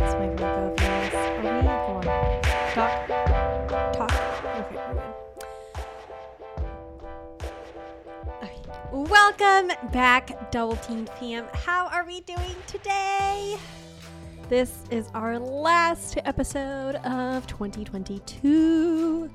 That's my. Are we? Talk. Talk. Okay, we're good. Welcome back, Double Team fam. How are we doing today? This is our last episode of 2022.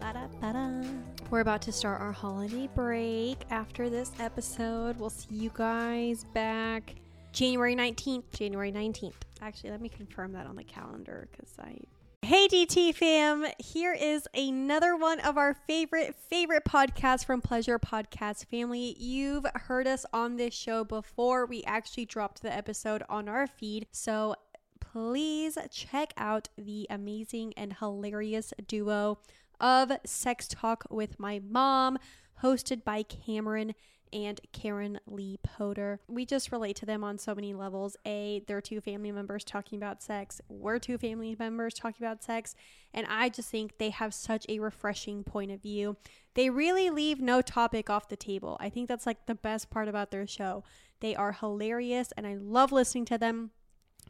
Ba-da-ba-da. We're about to start our holiday break after this episode. We'll see you guys back January 19th. January 19th. Actually, let me confirm that on the calendar because I. Hey, DT fam. Here is another one of our favorite, favorite podcasts from Pleasure Podcast family. You've heard us on this show before. We actually dropped the episode on our feed. So please check out the amazing and hilarious duo of Sex Talk with My Mom, hosted by Cameron and Karen Lee Potter. We just relate to them on so many levels. A, they're two family members talking about sex. We're two family members talking about sex. And I just think they have such a refreshing point of view. They really leave no topic off the table. I think that's like the best part about their show. They are hilarious and I love listening to them.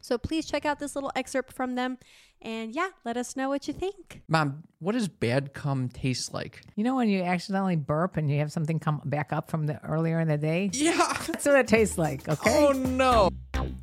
So please check out this little excerpt from them. And yeah, let us know what you think. Mom, what does bad cum taste like? You know when you accidentally burp and you have something come back up from the earlier in the day? Yeah. That's what it tastes like, okay? Oh no.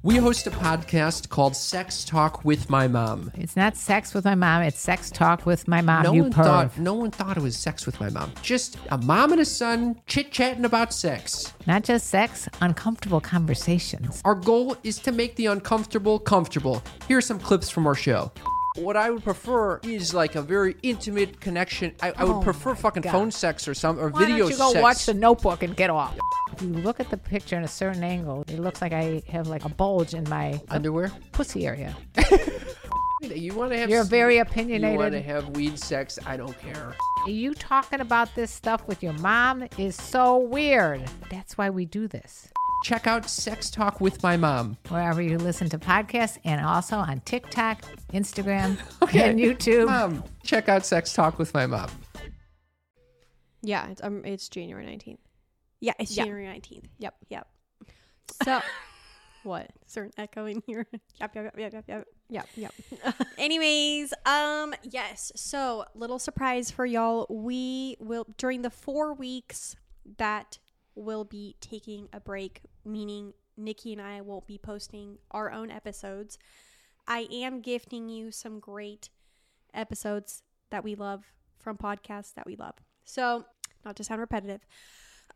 We host a podcast called Sex Talk with My Mom. It's not sex with my mom, it's sex talk with my mom, no you one perv. thought no one thought it was sex with my mom. Just a mom and a son chit-chatting about sex. Not just sex, uncomfortable conversations. Our goal is to make the uncomfortable comfortable. Here are some clips from our show. What I would prefer is like a very intimate connection. I, I would Oh prefer my fucking God. phone sex or some or Why video don't you go sex. watch the notebook and get off? If you look at the picture in a certain angle, it looks like I have like a bulge in my underwear. pussy area. You want to have You're s- very You want to have weed sex? I don't care. You talking about this stuff with your mom is so weird. That's why we do this. Check out Sex Talk with My Mom. wherever you listen to podcasts and also on TikTok, Instagram, and YouTube. Mom, check out Sex Talk with My Mom. Yeah, it's um, it's January nineteenth. Yeah, it's Yep. January nineteenth. Yep, yep. So, what? Is there an echo in here? yep, yep, yep, yep, yep, yep, yep. Anyways, um, yes. So, little surprise for y'all. We will during the four weeks that we'll be taking a break, meaning Nikki and I won't be posting our own episodes. I am gifting you some great episodes that we love from podcasts that we love. So, not to sound repetitive.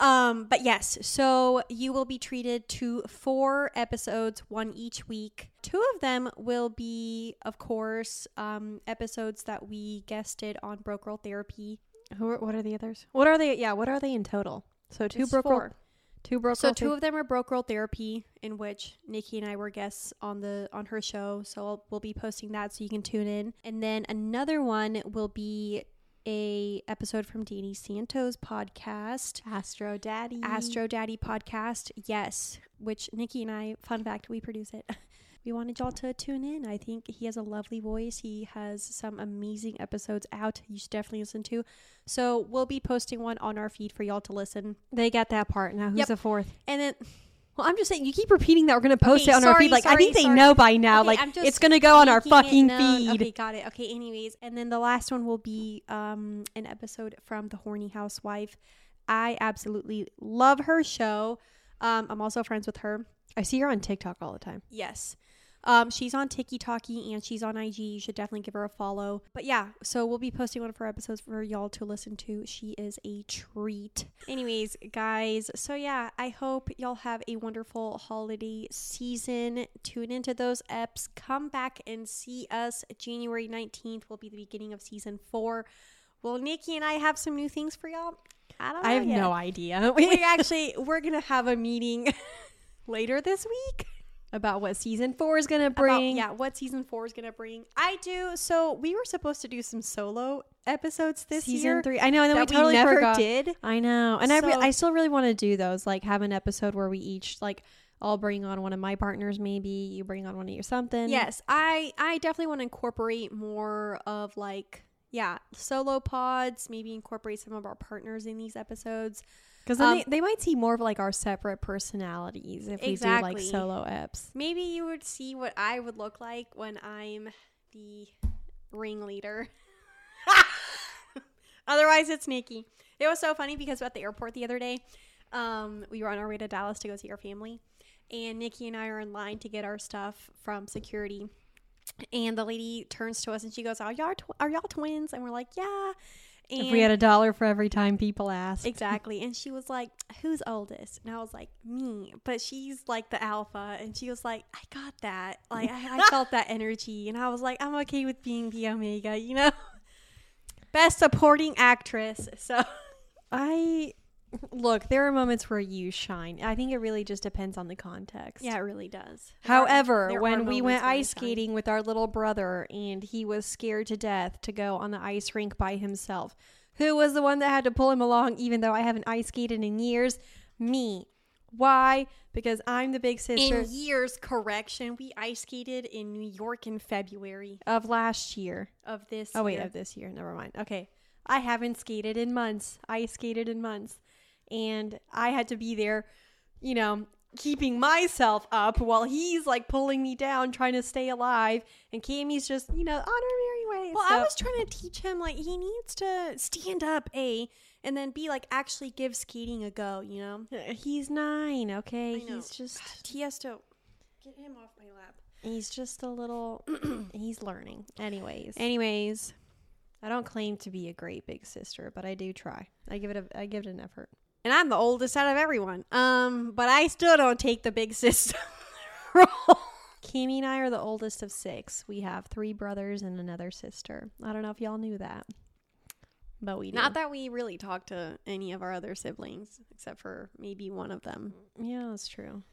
Um, but yes, so you will be treated to four episodes, one each week. Two of them will be, of course, um, episodes that we guested on Broke Girl Therapy. Who are, what are the others? What are they? Yeah, what are they in total? So two It's Broke Girl, two Broke So Girl two Ther- of them are Broke Girl Therapy, in which Nikki and I were guests on the on her show. So I'll, we'll be posting that, so you can tune in. And then another one will be a episode from Danny Santos podcast, Astro Daddy. Astro Daddy podcast. Yes, which Nikki and I, fun fact, we produce it. We wanted y'all to tune in. I think he has a lovely voice. He has some amazing episodes out. You should definitely listen to. So we'll be posting one on our feed for y'all to listen. They got that part. Now who's Yep. the fourth? And then Well, I'm just saying you keep repeating that we're gonna post Okay, it on our feed. Like I sorry, think they sorry. know by now. Okay, like it's gonna go on our fucking feed. Okay, got it. Okay, anyways, and then the last one will be um an episode from the Horny Housewife. I absolutely love her show. Um, I'm also friends with her. I see her on TikTok all the time. Yes. Um, she's on Tiki Talkie and she's on IG. You should definitely give her a follow. But yeah, so we'll be posting one of her episodes for y'all to listen to. She is a treat. Anyways, guys, so yeah, I hope y'all have a wonderful holiday season. Tune into those eps. Come back and see us. January 19th will be the beginning of season four. Well, Nikki and I have some new things for y'all? I don't know. I have yet. no idea we actually we're gonna have a meeting later this week about what season four is gonna about, bring. yeah, what season four is gonna bring. I do. So we were supposed to do some solo episodes this season year. three. I know, and then we totally never forgot. did. I know, and I re- I still really want to do those. Like have an episode where we each like I'll bring on one of my partners. Maybe you bring on one of your something. Yes, I I definitely want to incorporate more of like yeah solo pods. Maybe incorporate some of our partners in these episodes. Because Um, they, they might see more of like our separate personalities if we do like solo eps. Maybe you would see what I would look like when I'm the ringleader. Otherwise, it's Nikki. It was so funny because at the airport the other day, um, we were on our way to Dallas to go see our family, and Nikki and I are in line to get our stuff from security. And the lady turns to us and she goes, "Are y'all tw- are y'all twins?" And we're like, "Yeah." And if we had a dollar for every time people asked. Exactly. And she was like, Who's oldest? And I was like, Me. But she's like the alpha. And she was like, I got that. Like, I, I felt that energy. And I was like, I'm okay with being the Omega, you know? Best supporting actress. So, I look, there are moments where you shine. I think it really just depends on the context. yeah, it really does. However, there when we went ice shine. skating with our little brother and he was scared to death to go on the ice rink by himself, who was the one that had to pull him along even though I haven't ice skated in years? Me. Why? Because I'm the big sister In years, correction, we ice skated in New York in February of last year. of this Oh wait, year. of this year. Never mind. Okay. I haven't skated in months. I skated in months. And I had to be there, you know, keeping myself up while he's like pulling me down, trying to stay alive. And Cammy's just, you know, on her merry way. Well, So- I was trying to teach him like he needs to stand up, a, and then b like actually give skating a go. You know, Uh, He's nine, okay? He's just he has to get him off my lap. he's just a little he's learning. Anyways. Anyways, I don't claim to be a great big sister, but I do try. I give it a I give it an effort. And I'm the oldest out of everyone. Um, but I still don't take the big sister role. Kimmy and I are the oldest of six. We have three brothers and another sister. I don't know if y'all knew that, but we do. Not that we really talk to any of our other siblings, except for maybe one of them. Yeah, that's true.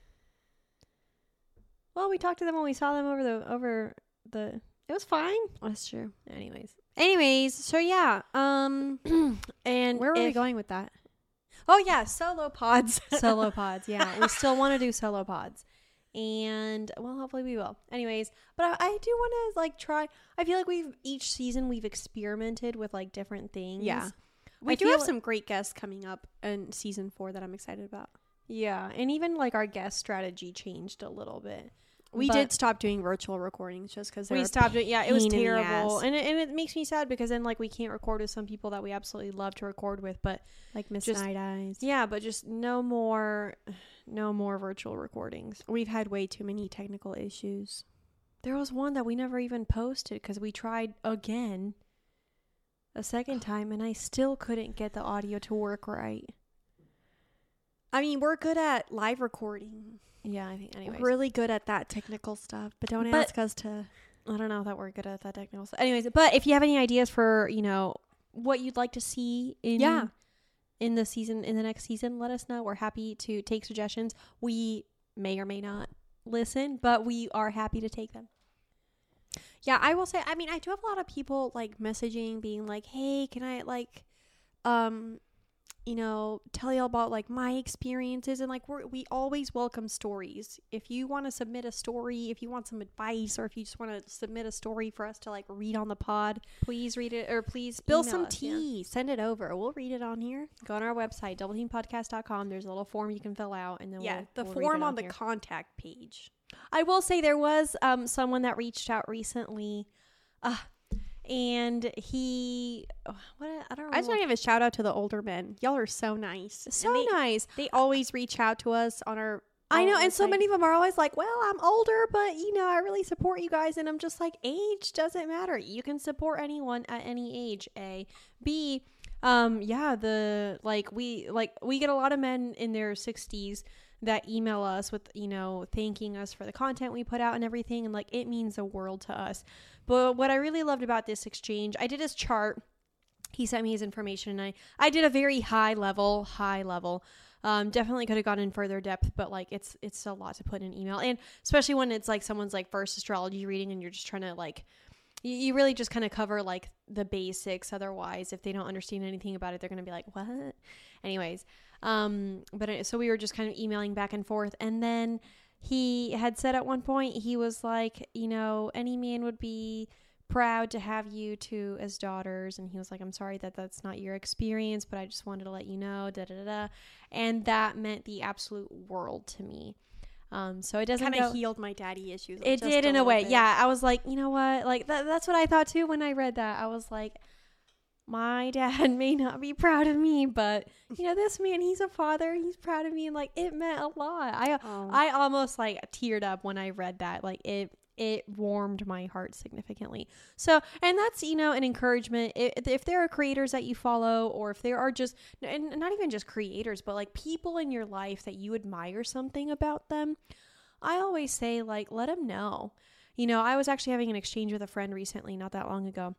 Well, we talked to them when we saw them over the over the. It was fine. That's true. Anyways, Anyways, so yeah. Um, and where were we going with that? Oh yeah, solo pods. solo pods. Yeah, we still want to do solo pods, and well, hopefully we will. Anyways, but I, I do want to like try. I feel like we've each season we've experimented with like different things. Yeah. We I do have like- some great guests coming up in season four that I'm excited about. yeah, and even like our guest strategy changed a little bit. We But- did stop doing virtual recordings just because we stopped it. Yeah, it was pain in the terrible, and it, and it makes me sad because then like we can't record with some people that we absolutely love to record with, but like Miss Night Eyes. yeah, but just no more, no more virtual recordings. We've had way too many technical issues. There was one that we never even posted because we tried again a second time, and I still couldn't get the audio to work right. I mean, we're good at live recording. Yeah, I think. Anyways, Really good at that technical stuff, but don't But- ask us to. I don't know that we're good at that technical stuff. Anyways, but if you have any ideas for you know what you'd like to see in Yeah. in the season in the next season, let us know. We're happy to take suggestions. We may or may not listen, but we are happy to take them. Yeah, I will say. I mean, I do have a lot of people like messaging, being like, "Hey, can I like, um, you know, tell you all about like my experiences?" And like, we're, we always welcome stories. If you want to submit a story, if you want some advice, or if you just want to submit a story for us to like read on the pod, Please read it or please spill some us, yeah. tea, send it over. We'll read it on here. Go on our website, doubleteampodcast.com. There's a little form you can fill out, and then yeah, we'll, the we'll form it on the contact page. I will say there was um someone that reached out recently, uh, and he what I don't. I just want to give a shout out to the older men. Y'all are so nice. So they, nice. They always reach out to us on our. I know, and so many of them are always like, "Well, I'm older, but you know, I really support you guys." And I'm just like, age doesn't matter. You can support anyone at any age. A, B, um, yeah, the like we like we get a lot of men in their 60s that email us with you know thanking us for the content we put out and everything, and like it means the world to us. But what I really loved about this exchange, I did his chart. He sent me his information, and I I did a very high level, high level. Um, definitely could have gone in further depth, but like it's it's a lot to put in an email, and especially when it's like someone's like first astrology reading, and you're just trying to like you, you really just kind of cover like the basics. Otherwise, if they don't understand anything about it, they're gonna be like, "What?" Anyways, um, but so we were just kind of emailing back and forth, and then he had said at one point he was like, you know, any man would be proud to have you two as daughters." And he was like, "I'm sorry that that's not your experience, but I just wanted to let you know." Da da da. da. And that meant the absolute world to me. Um, so it doesn't Kind of healed my daddy issues. it did in a way bit. yeah i was like you know what like that, that's what i thought too when i read that i was like my dad may not be proud of me but you know this man he's a father he's proud of me and like it meant a lot i Oh. i almost like teared up when i read that like it it warmed my heart significantly so and that's you know an encouragement if, if there are creators that you follow or if there are just and not even just creators but like people in your life that you admire something about them I always say, like, let them know. You know, I was actually having an exchange with a friend recently, not that long ago.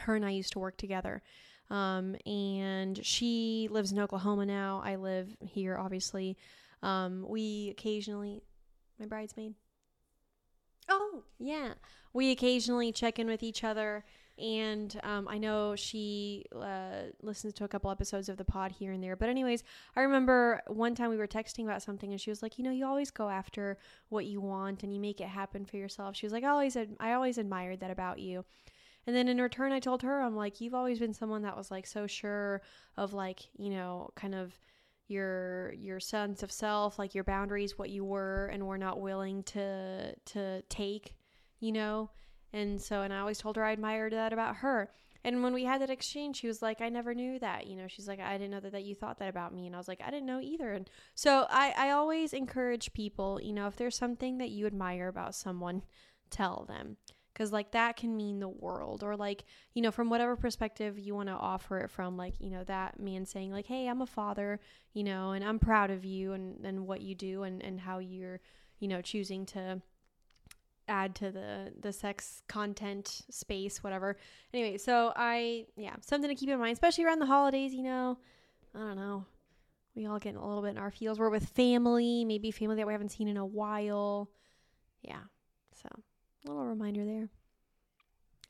Her and I used to work together. Um, and she lives in Oklahoma now. I live here, obviously. Um, we occasionally, my bridesmaid. Oh, yeah. We occasionally check in with each other. And um, I know she uh, listens to a couple episodes of the pod here and there. But, anyways, I remember one time we were texting about something, and she was like, "You know, you always go after what you want, and you make it happen for yourself." She was like, "I always, ad- I always admired that about you." And then in return, I told her, "I'm like, you've always been someone that was like so sure of like, you know, kind of." your your sense of self like your boundaries what you were and were not willing to to take you know? And so and i always told her i admired that about her. And when we had that exchange she was like i never knew that you know? She's like i didn't know that, that you thought that about me and i was like i didn't know either. And so i i always encourage people you know if there's something that you admire about someone tell them because like that can mean the world or like you know from whatever perspective you want to offer it from like you know that man saying like hey i'm a father you know and i'm proud of you and and what you do and and how you're you know choosing to add to the the sex content space whatever. Anyway so i yeah something to keep in mind especially around the holidays you know? I don't know. We all get a little bit in our feels. We're with family maybe family that we haven't seen in a while. Yeah so little reminder there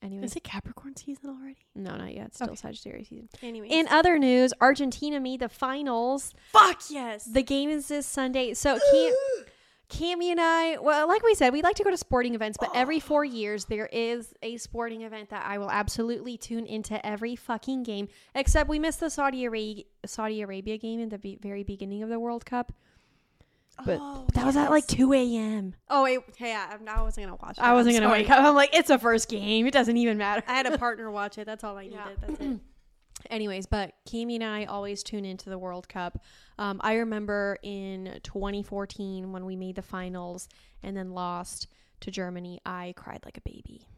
anyway Is it Capricorn season already? no not yet it's still Okay. sagittarius season Anyway. in other news argentina made the finals fuck yes. the game is this Sunday. So Cam, Cammy and I, well, like we said, we like to go to sporting events, but every four years there is a sporting event that I will absolutely tune into every fucking game. Except we missed the Saudi Arabia Saudi Arabia game in the be- very beginning of the World Cup. But Oh, that was at like two a.m. Oh, it, yeah. I'm- I wasn't gonna watch. It. I wasn't gonna wake up. I'm like, it's a first game. It doesn't even matter. I had a partner watch it. That's all I needed. Yeah. That's it. Anyways, but Cammy and I always tune into the World Cup. Um, I remember in 2014 when we made the finals and then lost to Germany, I cried like a baby.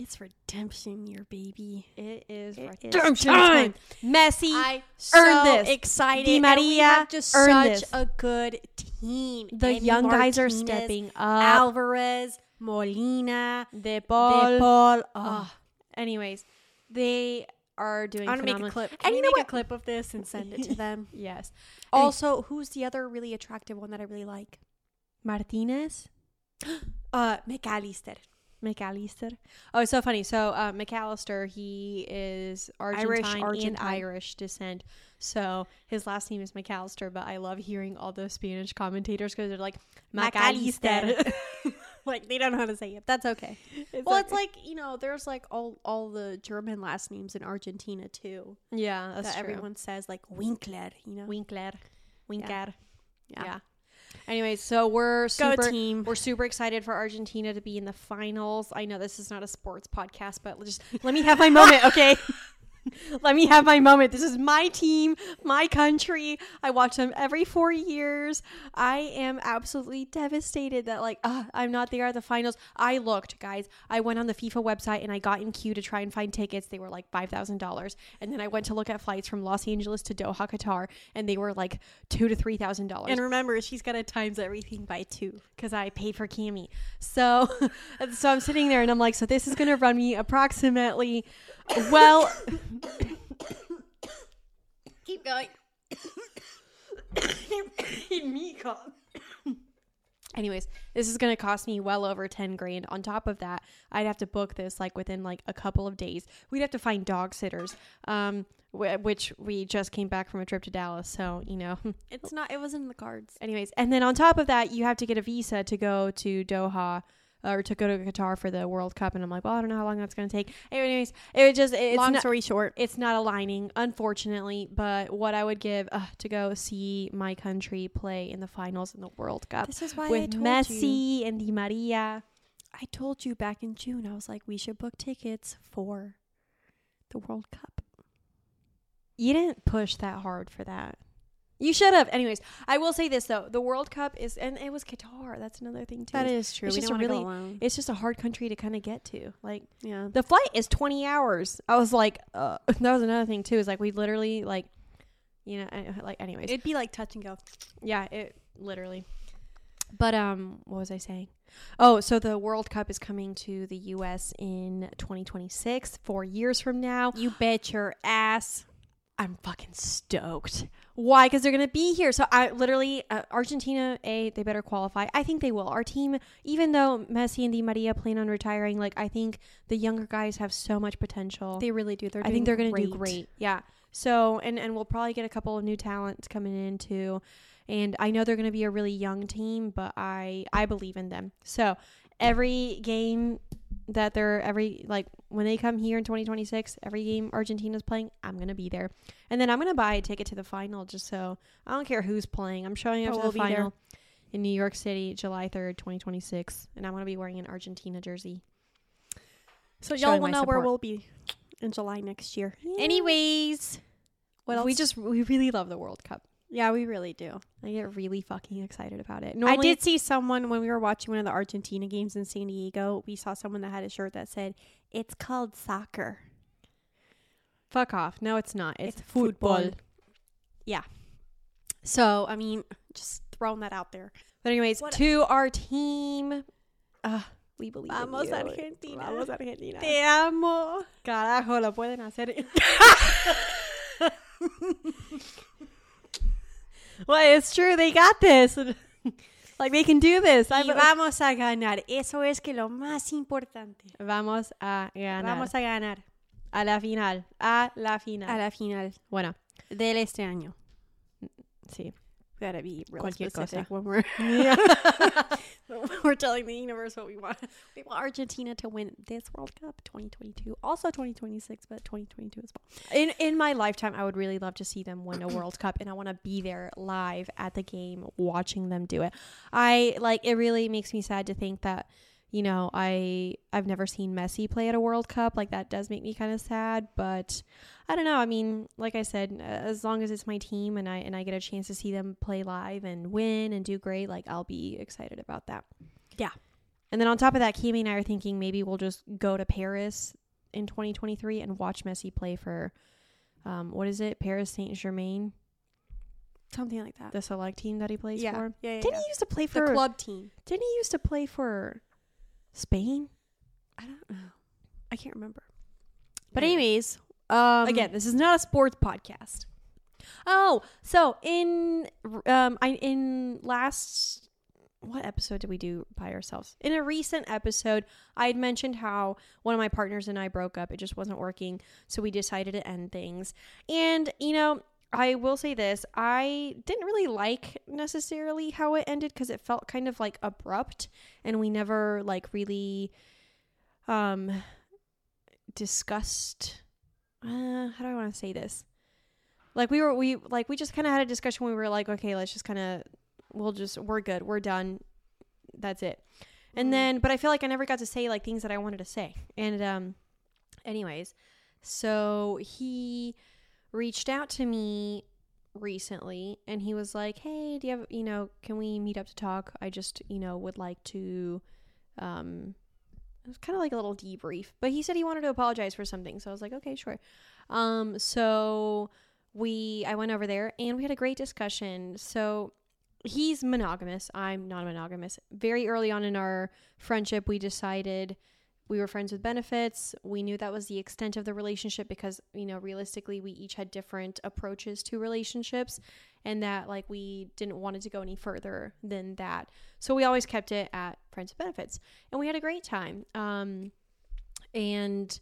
It's redemption year, baby. It is It is redemption time. time. Messi I earned so this. excited. Di and we Maria have just earned such this. a good team. the young guys are stepping up. Alvarez, Molina, De De Paul. Paul. Oh. Anyways, they are doing I'm gonna make a clip. And Can you you know make what? a clip of this and send it to them? Yes. also, who's the other really attractive one that I really like? Martinez. Uh, McAllister. McAllister. Oh, it's so funny. So uh, McAllister, he is Argentine and Argentine. Irish descent. So his last name is McAllister, but I love hearing all those Spanish commentators because they're like McAllister. like they don't know how to say it. That's okay. It's well, okay. it's like you know, there's like all all the German last names in Argentina too. yeah, that's that true. everyone says like Winkler. You know, Winkler, Winker. Yeah. Yeah. Anyways, so we're super team. we're super excited for Argentina to be in the finals. I know this is not a sports podcast, but just let me have my moment, okay? let me have my moment. This is my team, my country. I watch them every four years. I am absolutely devastated that like uh, I'm not there at the finals. I looked, guys. I went on the FIFA website and I got in queue to try and find tickets. They were like five thousand dollars, and then I went to look at flights from Los Angeles to Doha, Qatar, and they were like two to three thousand dollars and remember, she's got to times everything by two. because I paid for Cami. So, so I'm sitting there and I'm like, so this is going to run me approximately, well, Keep going. anyways, this is going to cost me well over 10 grand. On top of that, I'd have to book this like within like a couple of days. We'd have to find dog sitters, um, wh- which we just came back from a trip to Dallas. So, you know, It's not. It wasn't in the cards. anyways, and then on top of that, you have to get a visa to go to Doha. Or to go to Qatar for the World Cup, and I'm like, well, I don't know how long that's going to take. Anyways, it was just it's Long not, story short, it's not aligning, unfortunately. But what I would give uh, to go see my country play in the finals in the World Cup this is why I with Messi you. and Di Maria. I told you back in June. I was like, we should book tickets for the World Cup. You didn't push that hard for that. You should have. Anyways, I will say this though: the World Cup is, and it was Qatar. That's another thing too. That is true. It's we just don't a really-. It's just a hard country to kind of get to. Like yeah. the flight is twenty hours. I was like, uh, that was another thing too. Is like we literally like, you know, uh, like anyways. It'd be like touch and go. yeah, it literally. But um, what was I saying? Oh, so the World Cup is coming to the U.S. in 2026, four years from now. You bet your ass. I'm fucking stoked. Why? Because they're gonna be here. So I literally uh, Argentina. A they better qualify. I think they will. Our team, even though Messi and Di Maria plan on retiring, like I think the younger guys have so much potential. They really do. They're I think they're gonna do great. Yeah. So and and we'll probably get a couple of new talents coming in too. And I know they're gonna be a really young team, but I I believe in them. So every game that they're every like when they come here in 2026 every game argentina's playing i'm gonna be there. And then i'm gonna buy a ticket to the final just so i don't care who's playing. I'm showing up But to the be there. final in new york city july 3rd 2026 and i'm gonna be wearing an argentina jersey. So y'all will know where we'll be in July next year. anyways What we just we really love the world cup yeah, we really do. i get really fucking excited about it I did see someone when we were watching one of the Argentina games in San Diego. We saw someone that had a shirt that said, "It's called soccer." fuck off no it's not it's, It's football. football. Yeah. So I mean, just throwing that out there. but anyways What- to our team uh, we believe in Vamos you. Argentina. Vamos Argentina. Te amo. Carajo, lo pueden hacer. well, it's true. They got this. like they can do this. Y vamos a ganar. Eso es que lo más importante. Vamos a ganar. Vamos a ganar a la final. A la final. a la final bueno, del este año. sí. Gotta be real Cualquier specific cosa. when we're we're telling the universe what we want. We want Argentina to win this World Cup 2022, also 2026, but 2022 as well. In in my lifetime, I would really love to see them win a World Cup, and I want to be there live at the game, watching them do it. I like it. Really makes me sad to think that you know I I've never seen Messi play at a World Cup. Like that does make me kind of sad, but I don't know. I mean, like I said, uh, as long as it's my team and I and I get a chance to see them play live and win and do great, like I'll be excited about that. Yeah. And then on top of that, Kimi and I are thinking maybe we'll just go to Paris in 2023 and watch Messi play for um, what is it? Paris Saint Germain, Something like that. the select team that he plays yeah. for. yeah, yeah, Didn't yeah. he used to play for the club team? Didn't he used to play for Spain? I don't know. I can't remember. But Yeah. anyways, um, Again, this is not a sports podcast. Oh, so in um, I in last what episode did we do by ourselves? In a recent episode, I had mentioned how one of my partners and I broke up. It just wasn't working, so we decided to end things. And you know, I will say this: I didn't really like necessarily how it ended because it felt kind of like abrupt, and we never like really um discussed. Uh, how do I want to say this? like we were we like we just kind of had a discussion we were like okay let's just kind of we'll just we're good we're done that's it and Mhm. then but i feel like i never got to say like things that i wanted to say and um anyways so he reached out to me recently and he was like hey do you have you know can we meet up to talk i just you know would like to um it was kind of like a little debrief but he said he wanted to apologize for something so i was like okay sure um so we I went over there and we had a great discussion. So he's monogamous. I'm not monogamous. Very early on in our friendship, we decided we were friends with benefits. We knew that was the extent of the relationship because, you know, realistically, we each had different approaches to relationships and that, like, we didn't want it to go any further than that. So we always kept it at friends with benefits. And we had a great time. Um, and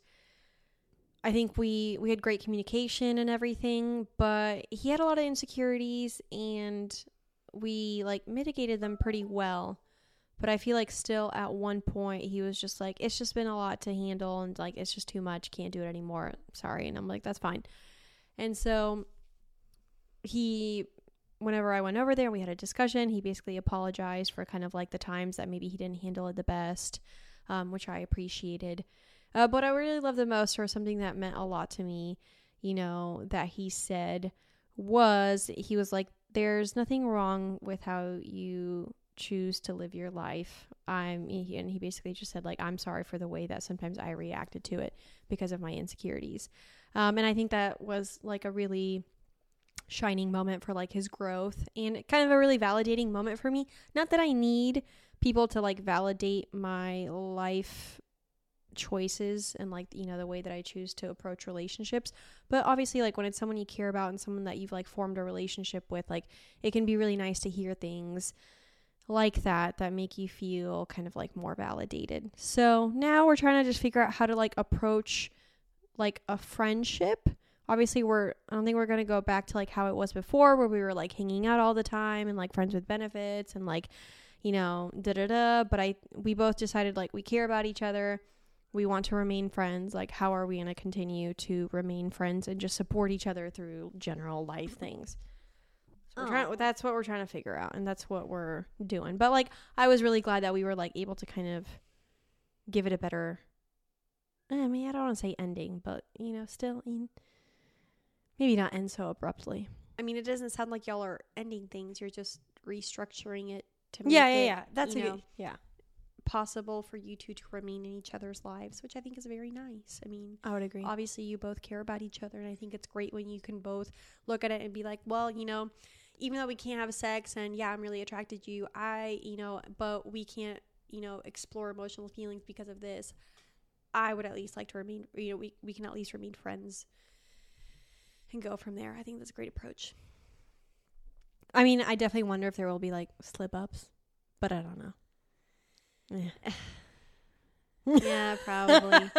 I think we we had great communication and everything, but he had a lot of insecurities and we like mitigated them pretty well. But I feel like still at one point he was just like, it's just been a lot to handle and like it's just too much. Can't do it anymore. Sorry. And I'm like, that's fine. And so he, whenever I went over there we had a discussion, he basically apologized for kind of like the times that maybe he didn't handle it the best, um, which I appreciated. Uh, but I really loved the most, or something that meant a lot to me, you know, that he said was he was like, there's nothing wrong with how you choose to live your life. I'm and he basically just said like I'm sorry for the way that sometimes I reacted to it because of my insecurities. Um, and I think that was like a really shining moment for like his growth and kind of a really validating moment for me. Not that I need people to like validate my life choices and like you know the way that I choose to approach relationships but obviously like when it's someone you care about and someone that you've like formed a relationship with like it can be really nice to hear things like that that make you feel kind of like more validated. So now we're trying to just figure out how to like approach like a friendship. Obviously, we're I don't think we're gonna go back to like how it was before, where we were like hanging out all the time and like friends with benefits and like you know da da da. But I we both decided like we care about each other. We want to remain friends. Like, how are we going to continue to remain friends and just support each other through general life things? We're oh. trying, that's what we're trying to figure out, and that's what we're doing. But like, I was really glad that we were like able to kind of give it a better. Eh, I mean, I don't want to say ending, but you know, still, I mean, maybe not end so abruptly. I mean, it doesn't sound like y'all are ending things. You're just restructuring it to make Yeah, yeah, it, yeah. That's you a know, good, yeah. possible for you two to remain in each other's lives, which I think is very nice. I mean, I would agree. obviously you both care about each other and i think it's great when you can both look at it and be like well you know even though we can't have sex and yeah i'm really attracted to you i you know but we can't you know explore emotional feelings because of this. I would at least like to remain you know we, we can at least remain friends and go from there. I think that's a great approach. I mean, I definitely wonder if there will be like slip ups, but I don't know. Yeah. yeah probably.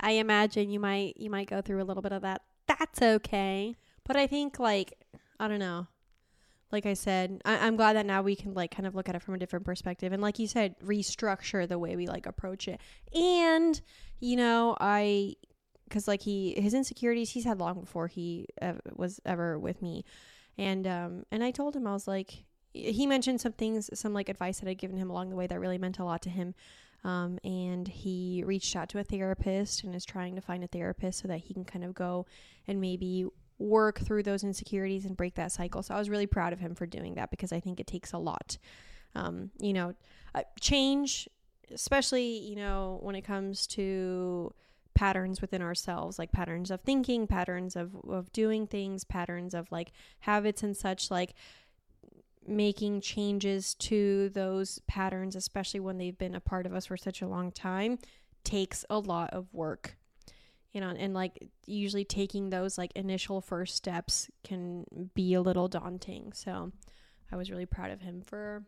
I imagine you might you might go through a little bit of that. That's okay. But I think like I don't know. Like I said, I- I'm glad that now we can like kind of look at it from a different perspective, and like you said, restructure the way we like approach it. And you know, I because like he his insecurities he's had long before he ev- was ever with me, and um and I told him I was like he mentioned some things, some like advice that I'd given him along the way that really meant a lot to him. Um, and he reached out to a therapist and is trying to find a therapist so that he can kind of go and maybe work through those insecurities and break that cycle. So I was really proud of him for doing that because I think it takes a lot. Um, you know, uh, change, especially, you know, when it comes to patterns within ourselves, like patterns of thinking, patterns of, of doing things, patterns of like habits and such, like making changes to those patterns, especially when they've been a part of us for such a long time, takes a lot of work you know and like usually taking those like initial first steps can be a little daunting. So i was really proud of him for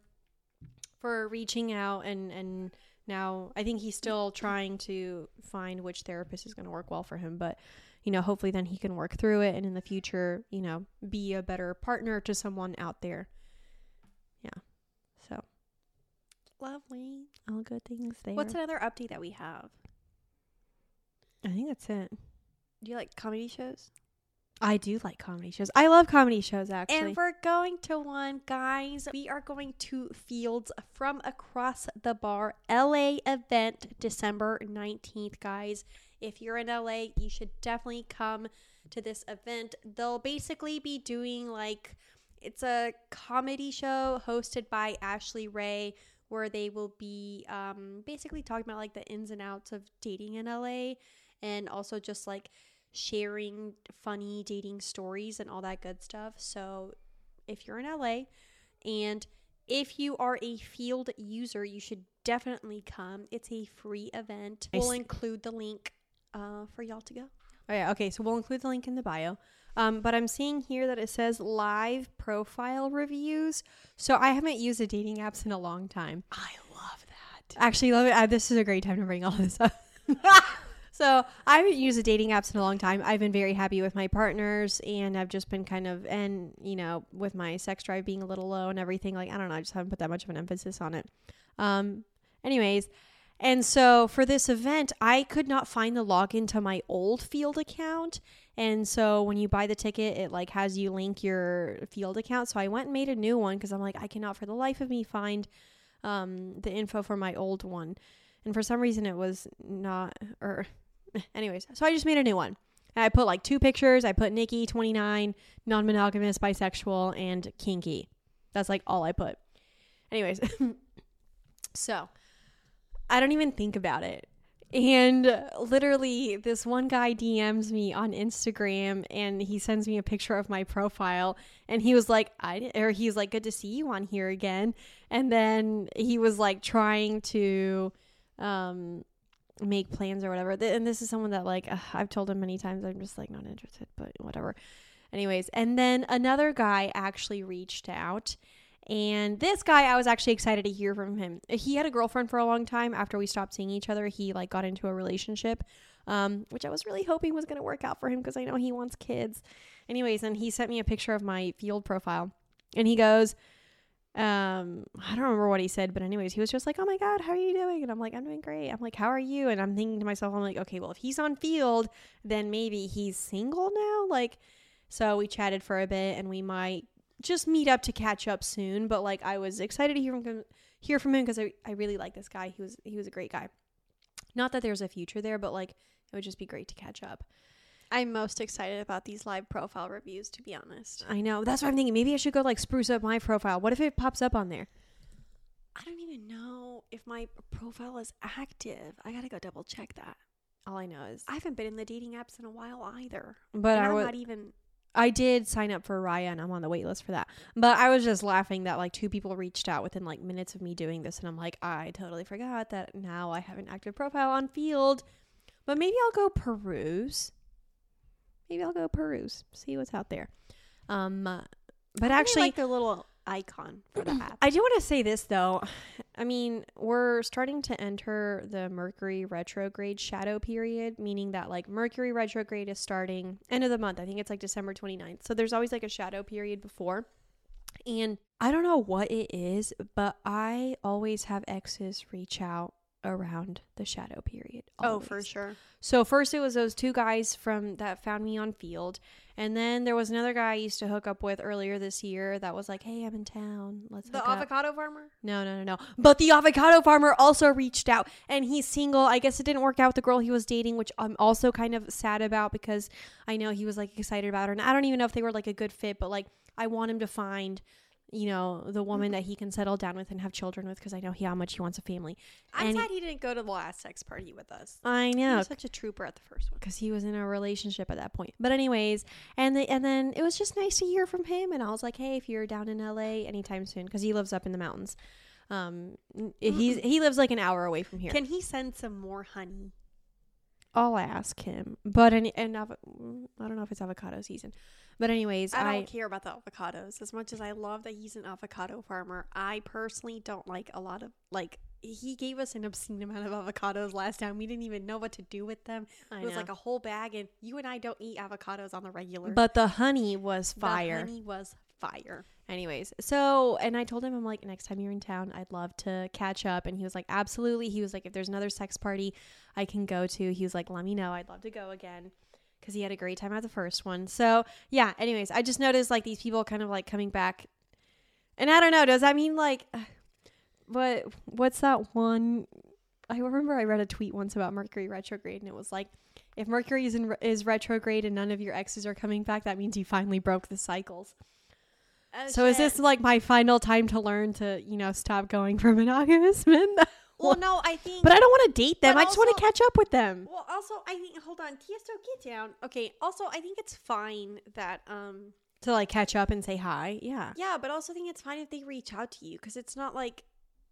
for reaching out and and now i think he's still trying to find which therapist is going to work well for him but you know hopefully then he can work through it and in the future you know be a better partner to someone out there. Yeah. So. Lovely. All good things there. what's another update that we have i think that's it do you like comedy shows i do like comedy shows i love comedy shows actually And we're going to one, guys. We are going to Feeld's from Across the Bar LA event December 19th, guys. If you're in LA, you should definitely come to this event. They'll basically be doing like it's a comedy show hosted by Ashley Ray where they will be um, basically talking about like the ins and outs of dating in LA and also just like sharing funny dating stories and all that good stuff. So if you're in LA and if you are a Feeld user, you should definitely come. It's a free event. Nice. We'll include the link uh, for y'all to go. Oh yeah, okay. So we'll include the link in the bio. Um, but I'm seeing here that it says live profile reviews. So I haven't used the dating apps in a long time. I love that. Actually, love it. Uh, this is a great time to bring all this up. So I haven't used the dating apps in a long time. I've been very happy with my partners, and I've just been kind of, and you know, with my sex drive being a little low and everything. Like I don't know, I just haven't put that much of an emphasis on it. Um, anyways, and so for this event, I could not find the login to my old Feeld account. And so when you buy the ticket, it like has you link your Feeld account. So I went and made a new one because I'm like, I cannot for the life of me find um, the info for my old one. And for some reason, it was not, or anyways, so I just made a new one. I put like two pictures. I put Nikki, 29, non monogamous, bisexual, and kinky. That's like all I put. Anyways, so I don't even think about it. And literally, this one guy DMs me on Instagram and he sends me a picture of my profile. And he was like, I, or he's like, good to see you on here again. And then he was like trying to, um, make plans or whatever. And this is someone that like ugh, I've told him many times I'm just like not interested, but whatever. Anyways, and then another guy actually reached out. And this guy, I was actually excited to hear from him. He had a girlfriend for a long time. After we stopped seeing each other, he like got into a relationship, um, which I was really hoping was going to work out for him because I know he wants kids. Anyways, and he sent me a picture of my Feeld profile, and he goes, um, I don't remember what he said, but anyways, he was just like, "Oh my god, how are you doing?" And I'm like, "I'm doing great." I'm like, "How are you?" And I'm thinking to myself, I'm like, "Okay, well, if he's on Feeld, then maybe he's single now." Like, so we chatted for a bit, and we might just meet up to catch up soon. But like, I was excited to hear from him, hear from him because I I really like this guy. He was he was a great guy. Not that there's a future there, but like, it would just be great to catch up. I'm most excited about these live profile reviews, to be honest. I know. That's what I'm thinking. Maybe I should go like spruce up my profile. What if it pops up on there? I don't even know if my profile is active. I gotta go double check that. All I know is I haven't been in the dating apps in a while either. but I was not even. I did sign up for Raya and I'm on the wait list for that. But I was just laughing that like two people reached out within like minutes of me doing this and I'm like, I totally forgot that now I have an active profile on Feeld. But maybe I'll go peruse. Maybe I'll go peruse, see what's out there. Um uh, but I actually like the little icon for the app. I do want to say this though. I mean, we're starting to enter the Mercury retrograde shadow period, meaning that like Mercury retrograde is starting end of the month. I think it's like December 29th. So there's always like a shadow period before. And I don't know what it is, but I always have exes reach out around the shadow period. oh, for sure. So first it was those two guys from that found me on Feeld, and then there was another guy I used to hook up with earlier this year that was like, "Hey, I'm in town. Let's The hook up." avocado farmer. No, no, no, no. But the avocado farmer also reached out, and he's single. I guess it didn't work out with the girl he was dating, which I'm also kind of sad about because I know he was like excited about her, and I don't even know if they were like a good fit, but like I want him to find. You know, the woman that he can settle down with and have children with because I know he, how much he wants a family. I'm And- sad he didn't go to the last sex party with us. I He know. was such a trooper at the first one. because he was in a relationship at that point. But anyways, and the, and then it was just nice to hear from him. And I was like, hey, if you're down in LA anytime soon, because he lives up in the mountains. Um, n- he's he lives like an hour away from here. Can he send some more honey? I'll ask him. But any and mm, I don't know if it's avocado season. But anyways, I I, don't care about the avocados as much as I love that he's an avocado farmer. I personally don't like a lot of like he gave us an obscene amount of avocados last time. We didn't even know what to do with them. I it was know. like a whole bag, and you and I don't eat avocados on the regular. but the honey was The fire. honey was fire. Anyways, so and I told him I'm like next time you're in town, I'd love to catch up and he was like absolutely. He was like if there's another sex party I can go to, he was like let me know. I'd love to go again cuz he had a great time at the first one. So, yeah, anyways, I just noticed like these people kind of like coming back. And I don't know, does that mean like what what's that one I remember I read a tweet once about Mercury retrograde and it was like if Mercury is in is retrograde and none of your exes are coming back, that means you finally broke the cycles. So is this like my final time to learn to, you know, stop going for monogamous men? Well, no, I think. but I don't want to date them. I just want to catch up with them. Well, also, I think. Hold on, Tiesto, get down. Okay. Also, I think it's fine that um. To like catch up and say hi. Yeah. Yeah, but also I think it's fine if they reach out to you because it's not like,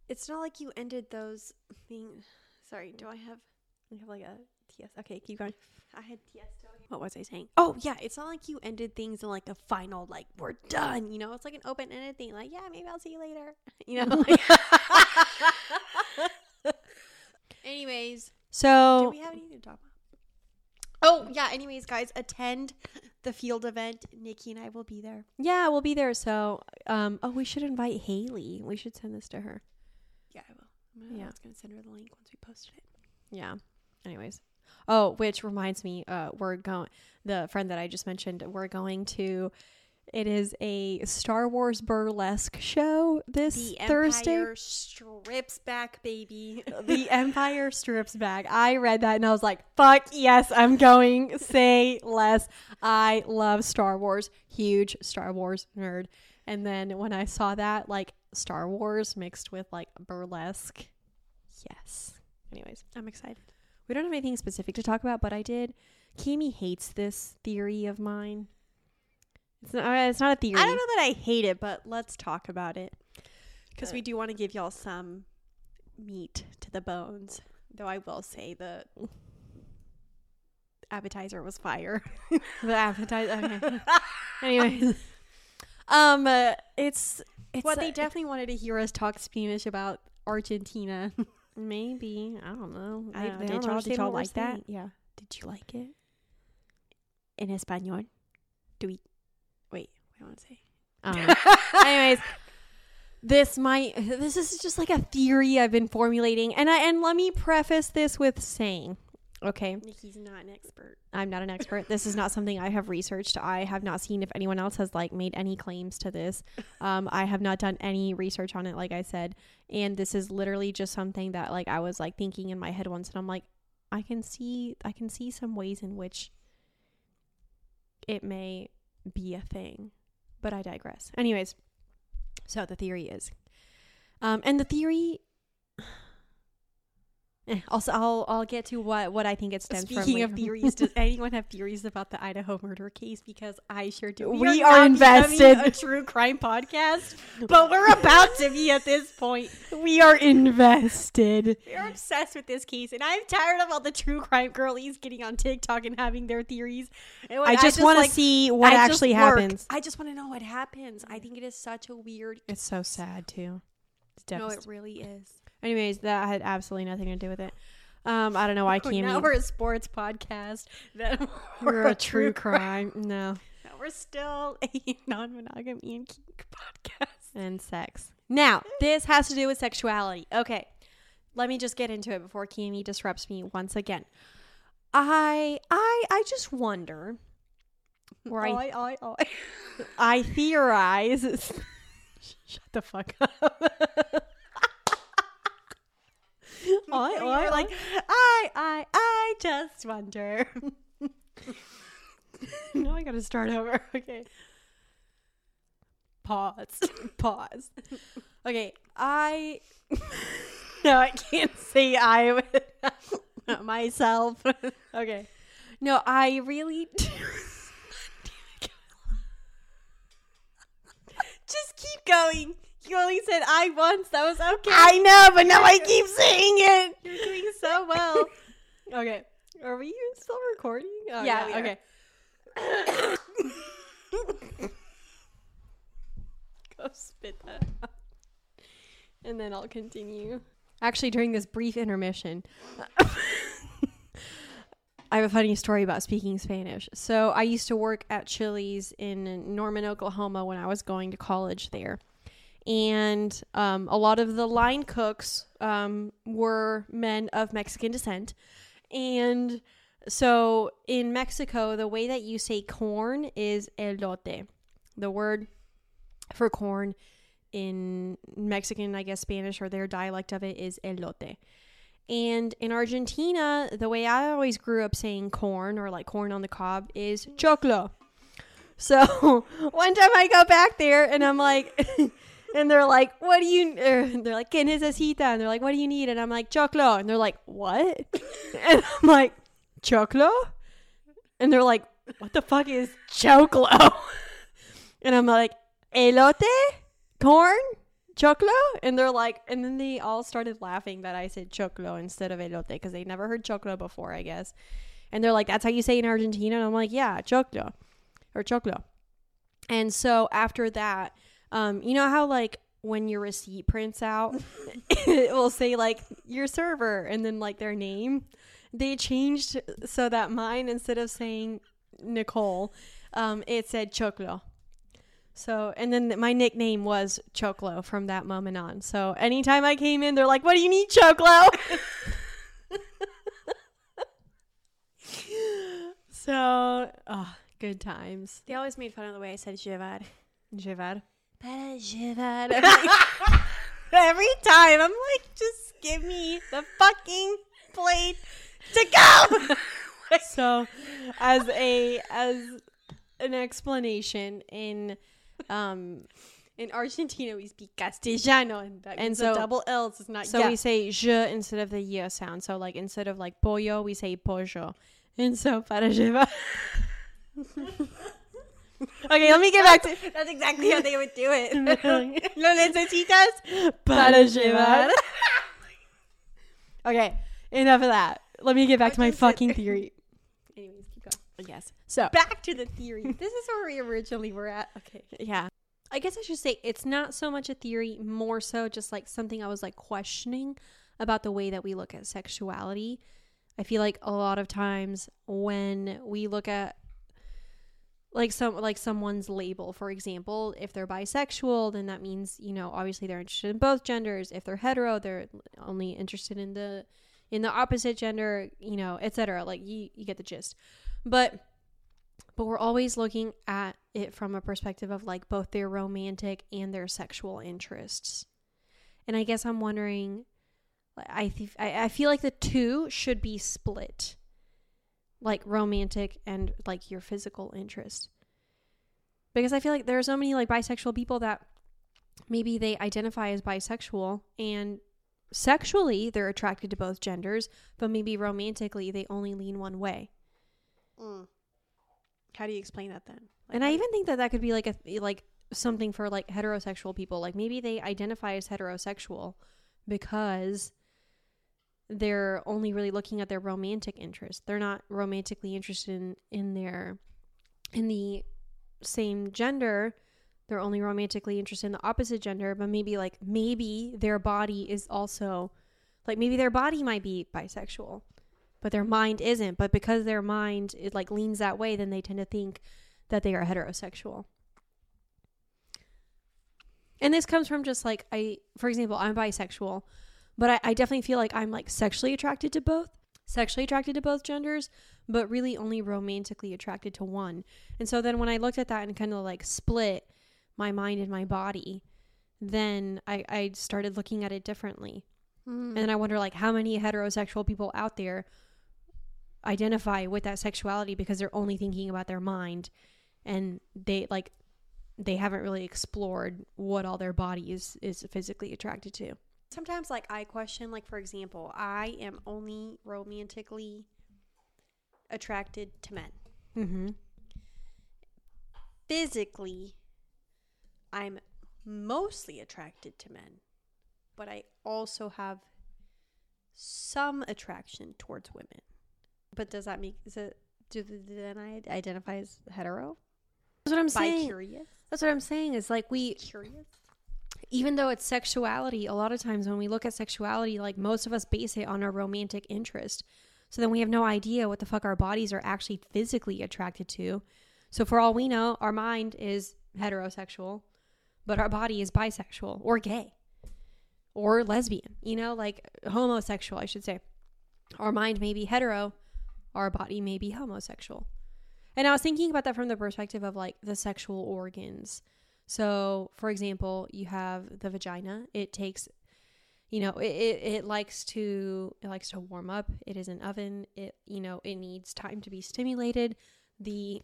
it's not like you ended those things. Sorry, do I have? I have like a TS. Okay, keep going. I had Tiesto. What was I saying? Oh yeah, it's not like you ended things in like a final, like we're done. You know, it's like an open ended thing. Like yeah, maybe I'll see you later. You know. Like, anyways, do So we have anything to talk about? Oh yeah. Anyways, guys, attend the Feeld event. Nikki and I will be there. Yeah, we'll be there. So, um, oh, we should invite Haley. We should send this to her. Yeah, I will. Yeah. I was gonna send her the link once we posted it. Yeah. Anyways. Oh, which reminds me, uh, we're going the friend that I just mentioned, we're going to it is a Star Wars burlesque show this The Thursday. Empire strips back, baby. the Empire strips back. I read that and I was like, fuck yes, I'm going. Say less. I love Star Wars. Huge Star Wars nerd. And then when I saw that, like Star Wars mixed with like burlesque, yes. Anyways, I'm excited. We don't have anything specific to talk about, but I did. Kimi hates this theory of mine. It's not, uh, it's not a theory. I don't know that I hate it, but let's talk about it because we do want to give y'all some meat to the bones. Though I will say the appetizer was fire. The appetizer. Okay. Anyways, um, uh, it's it's what uh, they definitely wanted to hear us talk Spanish about Argentina. maybe I don't know. I don't Did y'all- did y'all like that? Yeah. Did you like it? In español. Do we? Wait, what do I want to say? I. Um, anyways, this might this is just like a theory I've been formulating, and I and let me preface this with saying, okay, Nikki's not an expert. I'm not an expert. This is not something I have researched. I have not seen if anyone else has like made any claims to this. Um, I have not done any research on it, like I said, and this is literally just something that like I was like thinking in my head once, and I'm like, I can see, I can see some ways in which it may be a thing, but I digress. Anyways, so the theory is, um, and the theory. Eh, Also, I'll I'll get to what what I think it stems from. Speaking of theories, does anyone have theories about the Idaho murder case? Because I sure do. We not are becoming invested. A true crime podcast, but we're about to be at this point. we are invested. We're obsessed with this case, and I'm tired of all the true crime girlies getting on TikTok and having their theories. I just want to like, see what I actually happens. I just want to know what happens. I think it is such a weird. It's so sad too. It's No, it really is. Anyways, that had absolutely nothing to do with it. Um, I don't know why Oh, Kimi. now we're a sports podcast. Then we're a true crime. No, Now we're still a non-monogamy and kink podcast. and sex. Now this has to do with sexuality. Okay, let me just get into it before Kimi disrupts me once again. I I I just wonder. Or I I oi, oi. I theorize. Shut the fuck up. Oi, oi, like I, I, I just wonder. no, I gotta start over. Okay. Pause. Pause. Okay, I. no, I can't say I myself. okay. No, I really. Just keep going. You only said I once. That was okay. I know, but now I keep saying it. You're doing so well. Okay. Are we still recording? Oh, Yeah, are. okay. Go spit that out. And then I'll continue. Actually, during this brief intermission, I have a funny story about speaking Spanish. So, I used to work at Chili's in Norman, Oklahoma when I was going to college there. And um, a lot of the line cooks um, were men of Mexican descent. And so in Mexico, the way that you say corn is elote. The word for corn in Mexican, I guess Spanish or their dialect of it is elote. And in Argentina, the way I always grew up saying corn or like corn on the cob is choclo. So one time I go back there and I'm like, and they're like, what do you, er, they're like, ¿qué necesita? And they're like, what do you need? And I'm like, choclo. And they're like, what? and I'm like, choclo? And they're like, what the fuck is choclo? and I'm like, elote? Corn? Choclo? And they're like, and then they all started laughing that I said choclo instead of elote because they never heard choclo before, I guess. And they're like, that's how you say in Argentina? And I'm like, yeah, choclo or choclo. And so after that, um, you know how like when your receipt prints out, it will say like your server and then like their name. They changed so that mine instead of saying Nicole, um, it said Choclo. So and then my nickname was Choclo from that moment on. So anytime I came in, they're like, "What do you need, Choclo?" so, oh, good times. They always made fun of the way I said Jivad. Jivad. Para Jivad. Every, Every time I'm like, just give me the fucking plate to go. so, as a as an explanation in um in Argentina we speak Castellano and, and so double L's is not so yeah. we say je instead of the y sound. So like instead of like pollo we say pollo. And so para llevar. okay, let me get back to That's exactly how they would do it. Lo necesitas para llevar. okay, enough of that. Let me get back to my fucking theory. Anyways, keep going. yes. So, Back to the theory. this is where we originally were at. Okay. yeah. I guess I should say it's not so much a theory, more so just like something I was like questioning about the way that we look at sexuality. I feel like a lot of times when we look at like some like someone's label, for example, if they're bisexual, then that means, you know, obviously they're interested in both genders. If they're hetero, they're only interested in the in the opposite gender, you know, etc. Like you you get the gist. But but we're always looking at it from a perspective of like both their romantic and their sexual interests. And I guess I'm wondering I th- I feel like the two should be split. Like romantic and like your physical interest. Because I feel like there are so many like bisexual people that maybe they identify as bisexual and sexually they're attracted to both genders, but maybe romantically they only lean one way. Mm. How do you explain that then? And I even think that that could be like a like something for like heterosexual people. Like maybe they identify as heterosexual because they're only really looking at their romantic interest. They're not romantically interested in in their in the same gender. They're only romantically interested in the opposite gender, but maybe like maybe their body is also like maybe their body might be bisexual, but their mind isn't. But because their mind it like leans that way, then they tend to think that they are heterosexual. And this comes from just like I, for example, I'm bisexual, but I, I definitely feel like I'm like sexually attracted to both, sexually attracted to both genders, but really only romantically attracted to one. And so then when I looked at that and kind of like split my mind and my body, then I, I started looking at it differently. Mm. And then I wonder like how many heterosexual people out there identify with that sexuality because they're only thinking about their mind and they like they haven't really explored what all their body is is physically attracted to. Sometimes, like, I question, like, for example, I am only romantically attracted to men. Mm-hmm. Physically, I'm mostly attracted to men, but I also have some attraction towards women. But does that make is it? Do th- then I identify as hetero? That's what I'm saying. curious. That's what I'm saying is like we Curious. Even though it's sexuality, a lot of times when we look at sexuality, like most of us base it on our romantic interest. So then we have no idea what the fuck our bodies are actually physically attracted to. So for all we know, our mind is heterosexual, but our body is bisexual or gay or lesbian, you know, like homosexual, I should say. Our mind may be hetero, our body may be homosexual. And I was thinking about that from the perspective of like the sexual organs. So, for example, you have the vagina. It takes, you know, it, it, it likes to it likes to warm up. It is an oven. It you know it needs time to be stimulated. The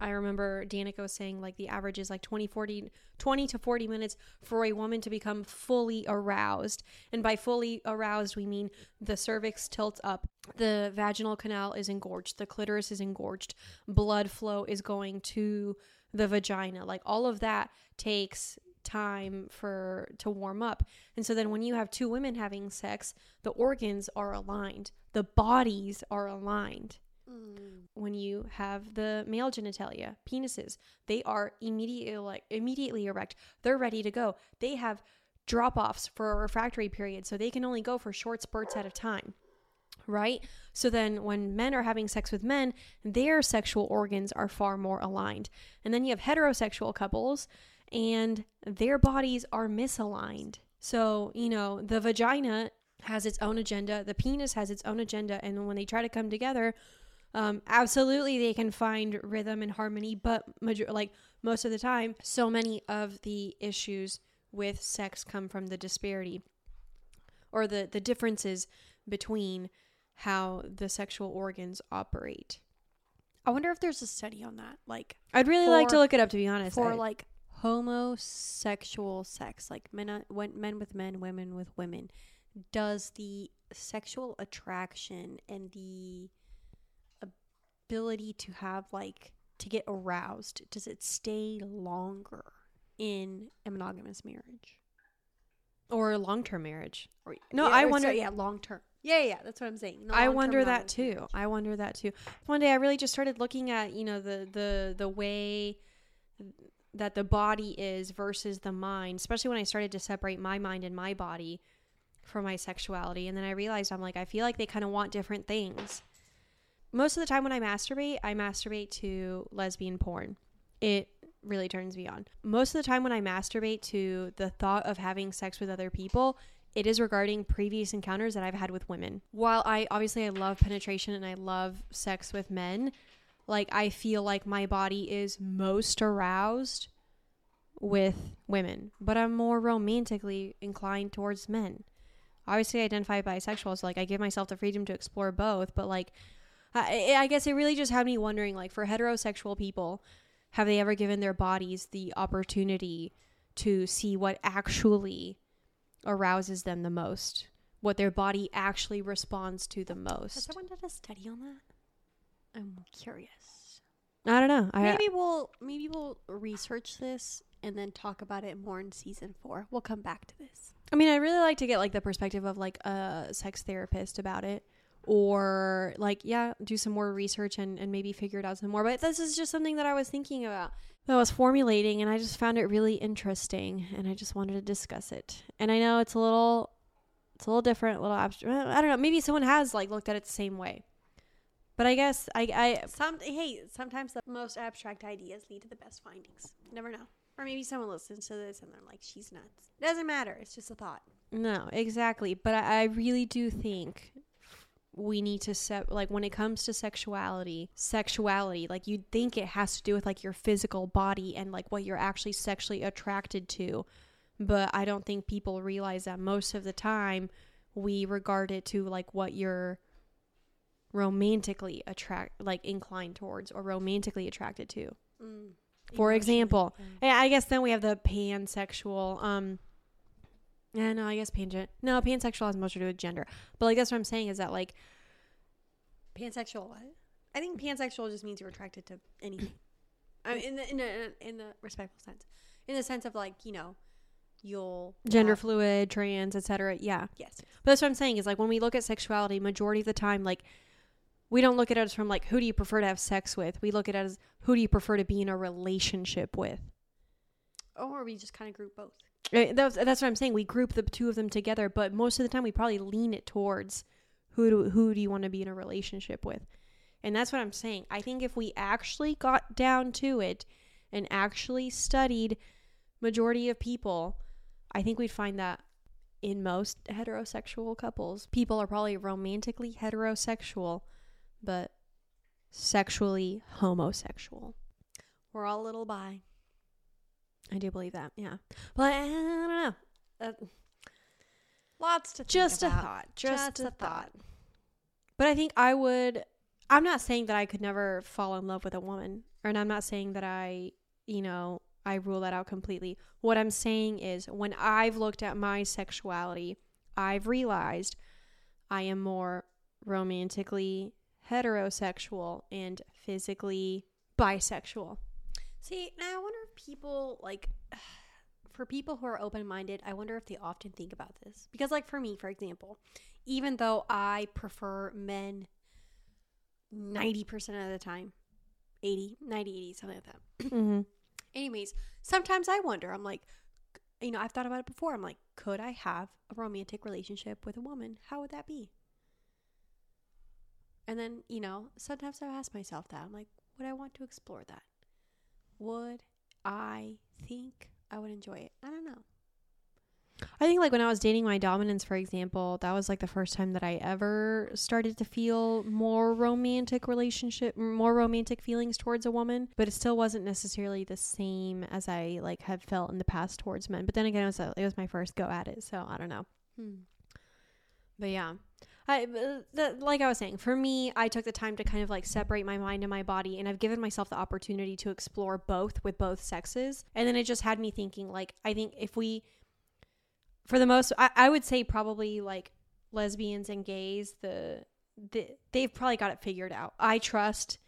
I remember Danica was saying like the average is like 20, 40, 20 to 40 minutes for a woman to become fully aroused. And by fully aroused, we mean the cervix tilts up, the vaginal canal is engorged, the clitoris is engorged, blood flow is going to the vagina. Like all of that takes time for to warm up. And so then when you have two women having sex, the organs are aligned, the bodies are aligned. Mm. when you have the male genitalia, penises, they are immediately like immediately erect. They're ready to go. They have drop offs for a refractory period, so they can only go for short spurts at a time. Right? So then when men are having sex with men, their sexual organs are far more aligned. And then you have heterosexual couples and their bodies are misaligned. So, you know, the vagina has its own agenda, the penis has its own agenda, and when they try to come together, um, absolutely they can find rhythm and harmony, but major- like most of the time, so many of the issues with sex come from the disparity or the the differences between how the sexual organs operate. I wonder if there's a study on that. Like I'd really like to look it up to be honest. for I- like homosexual sex, like men uh, men with men, women with women, does the sexual attraction and the ability to have like to get aroused does it stay longer in a monogamous marriage? or long term marriage. Or No, yeah, I wonder- so- yeah, long term. Yeah, yeah, that's what I'm saying. No I wonder that too. I wonder that too. One day I really just started looking at, you know, the the the way that the body is versus the mind, especially when I started to separate my mind and my body from my sexuality. And then I realized I'm like I feel like they kind of want different things. Most of the time when I masturbate, I masturbate to lesbian porn. It really turns me on. Most of the time when I masturbate to the thought of having sex with other people, it is regarding previous encounters that I've had with women. While I obviously I love penetration and I love sex with men, like I feel like my body is most aroused with women, but I'm more romantically inclined towards men. Obviously, I identify bisexual, so like I give myself the freedom to explore both. But like, I, I guess it really just had me wondering, like, for heterosexual people, have they ever given their bodies the opportunity to see what actually arouses them the most? What their body actually responds to the most. Has someone done a study on that? I'm curious. I don't know. I, Maybe we'll maybe we'll research this and then talk about it more in season four. We'll come back to this. I mean, I'd really like to get like the perspective of like a sex therapist about it. Or like, yeah, do some more research and, and maybe figure it out some more. But this is just something that I was thinking about. That I was formulating and I just found it really interesting and I just wanted to discuss it. And I know it's a little it's a little different, a little abstract. I don't know. Maybe someone has like looked at it the same way. But I guess I I Some hey, sometimes the most abstract ideas lead to the best findings. You never know. Or maybe someone listens to this and they're like, "She's nuts." It Doesn't matter. It's just a thought. No, exactly. But I, I really do think we need to set like when it comes to sexuality, sexuality, like you'd think it has to do with like your physical body and like what you're actually sexually attracted to. But I don't think people realize that most of the time we regard it to like what you're romantically attract like inclined towards or romantically attracted to. Mm. For example, yeah, I guess then we have the pansexual. Um, yeah, no, I guess pan no pansexual has much to do with gender, but like that's what I'm saying is that like pansexual. I think pansexual just means you're attracted to anything. I mean, in the in the in the respectful sense, in the sense of like you know, you'll uh, gender have- fluid, trans, etc. Yeah, Yes. but that's what I'm saying is like when we look at sexuality, majority of the time, like we don't look at it as from like who do you prefer to have sex with. We look at it as who do you prefer to be in a relationship with. Or we just kind of group both. Uh, That's, that's what I'm saying. We group the two of them together, but most of the time we probably lean it towards who do who do you want to be in a relationship with, and that's what I'm saying. I think if we actually got down to it and actually studied majority of people, I think we'd find that in most heterosexual couples, people are probably romantically heterosexual, but sexually homosexual. We're all a little bi. I do believe that, yeah. But I don't know. Uh, Lots to just a thought just, Just a a thought. But i think i would i'm not saying that i could never fall in love with a woman and i'm not saying that i you know i rule that out completely. What i'm saying is when i've looked at my sexuality i've realized i am more romantically heterosexual and physically bisexual. See, now I wonder people like for people who are open-minded, I wonder if they often think about this. Because like for me, for example, even though I prefer men 90% of the time. 80, 90, 80, something like that. Mm-hmm. Anyways, sometimes I wonder, I'm like, you know, I've thought about it before. I'm like, could I have a romantic relationship with a woman? How would that be? And then, you know, sometimes I ask myself that. I'm like, would I want to explore that? Would I think I would enjoy it? I don't know. I think like when I was dating my dominance, for example, that was like the first time that I ever started to feel more romantic relationship, more romantic feelings towards a woman. But it still wasn't necessarily the same as I like had felt in the past towards men. But then again, it was a, it was my first go at it, so I don't know. Hmm. But yeah. I, uh, the, like I was saying, for me, I took the time to kind of like separate my mind and my body, and I've given myself the opportunity to explore both with both sexes. And then it just had me thinking, like, I think if we, for the most, I, I would say probably like lesbians and gays, the, the they've probably got it figured out. I trust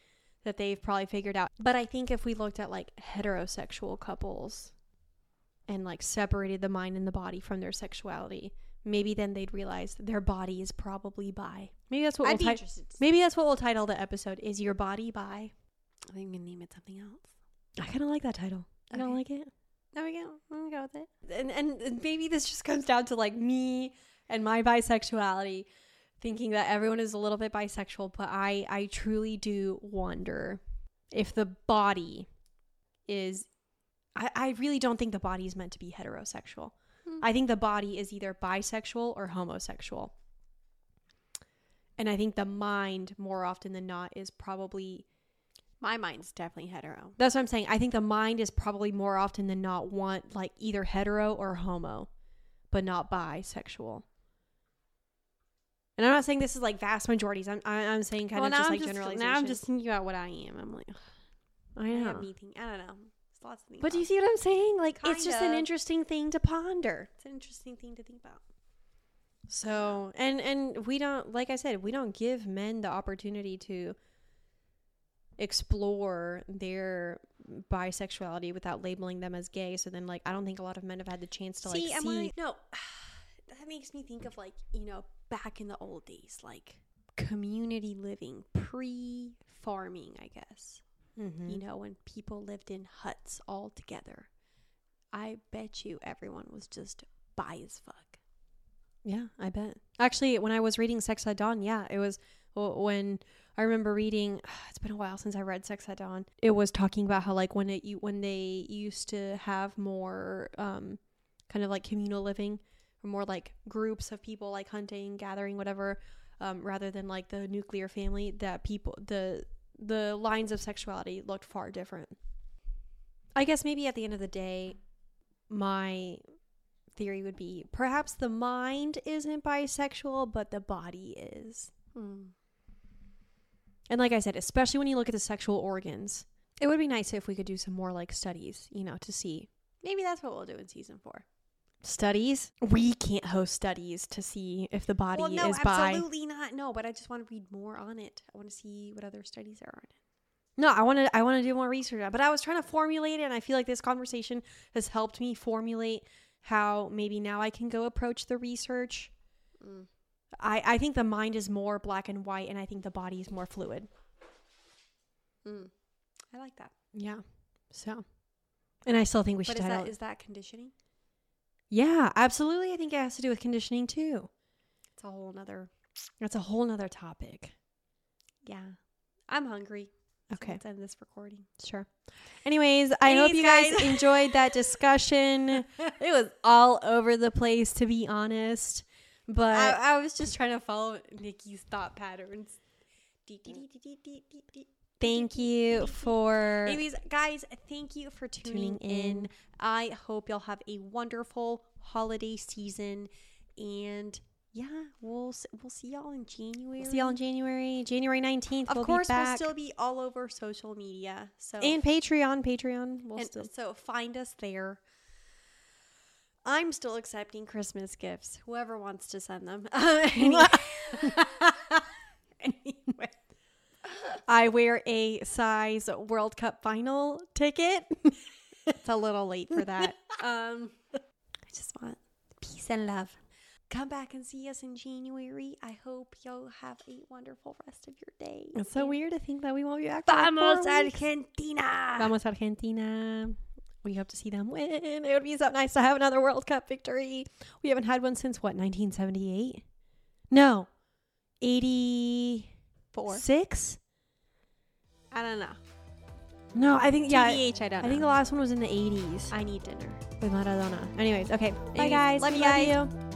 that they've probably figured out. But I think if we looked at like heterosexual couples and like separated the mind and the body from their sexuality, maybe then they'd realize their body is probably bi. Maybe that's what I'd we'll be ti- interested. to see. maybe that's what we'll title the episode. Is your body bi? I think I'm gonna name it something else. I kind of like that title. I don't like it. There we go. I'm gonna go with it. And, and and maybe this just comes down to like me and my bisexuality, thinking that everyone is a little bit bisexual. But I I truly do wonder if the body is. I, I really don't think the body is meant to be heterosexual. I think the body is either bisexual or homosexual. And I think the mind, more often than not, is probably My mind's definitely hetero. that's what I'm saying. I think the mind is probably more often than not want like either hetero or homo, but not bisexual. And I'm not saying this is like vast majorities. I'm I- I'm saying kind of just I'm like just, generalizations. Now I'm just thinking about what I am. I'm like, I I know. me. I don't know. It's lots to think But do you see what I'm saying? Like it's just an interesting thing to ponder. It's an interesting thing to think about. So and and we don't like I said we don't give men the opportunity to explore their bisexuality without labeling them as gay. So then like I don't think a lot of men have had the chance to like see, am see I? No, that makes me think of like you know back in the old days, like community living, pre-farming, I guess. Mhm. You know, when people lived in huts all together. I bet you everyone was just bi as fuck. Yeah, I bet. Actually, when I was reading Sex at Dawn, yeah, it was when I remember reading. It's been a while since I read Sex at Dawn. It was talking about how like when it you when they used to have more um kind of like communal living or more like groups of people like hunting, gathering, whatever, um, rather than like the nuclear family. That people the the lines of sexuality looked far different. I guess maybe at the end of the day, my theory would be perhaps the mind isn't bisexual, but the body is. Hmm. And like I said, especially when you look at the sexual organs, it would be nice if we could do some more like studies, you know, to see Maybe that's what we'll do in season four. Studies. We can't host studies to see if the body well, no, is bi. absolutely not. No, but I just want to read more on it. I want to see what other studies are on it. No, I want to I want to do more research, on it, but I was trying to formulate it and I feel like this conversation has helped me formulate how maybe now I can go approach the research. Mm. I I think the mind is more black and white and I think the body is more fluid. Mm. I like that. Yeah. So, and I still think we should But is that it- is that conditioning? Yeah, absolutely. I think it has to do with conditioning too. It's a whole nother. That's a whole nother topic. Yeah, I'm hungry. So Okay. let's end this recording. Sure. Anyways, I hope you guys, guys. enjoyed that discussion. it was all over the place, to be honest. But I, I was just trying to follow Nikki's thought patterns. Thank you for Anyways, guys, thank you for tuning, Tuning in. in. I hope y'all have a wonderful holiday season, and yeah, we'll we'll see y'all in January. see y'all in January, January nineteenth. Of we'll course, be back. we'll still be all over social media. So and Patreon, Patreon. We'll and still. so find us there. I'm still accepting Christmas gifts. Whoever wants to send them. anyway. anyway. I wear a size World Cup final ticket. It's a little late for that. um, I just want peace and love. come back and see us in January. I hope you'll have a wonderful rest of your day. It's so weird to think that we won't be back. Vamos. Argentina! Vamos Argentina. We hope to see them win. It would be so nice to have another World Cup victory. We haven't had one since what, 1978? No, 86? Four. I don't know. No, I think, yeah. I TBH, I don't I think the last one was in the 80s I need dinner. with Maradona. Anyways, okay. Bye, Anyways, guys. love We you guys. you.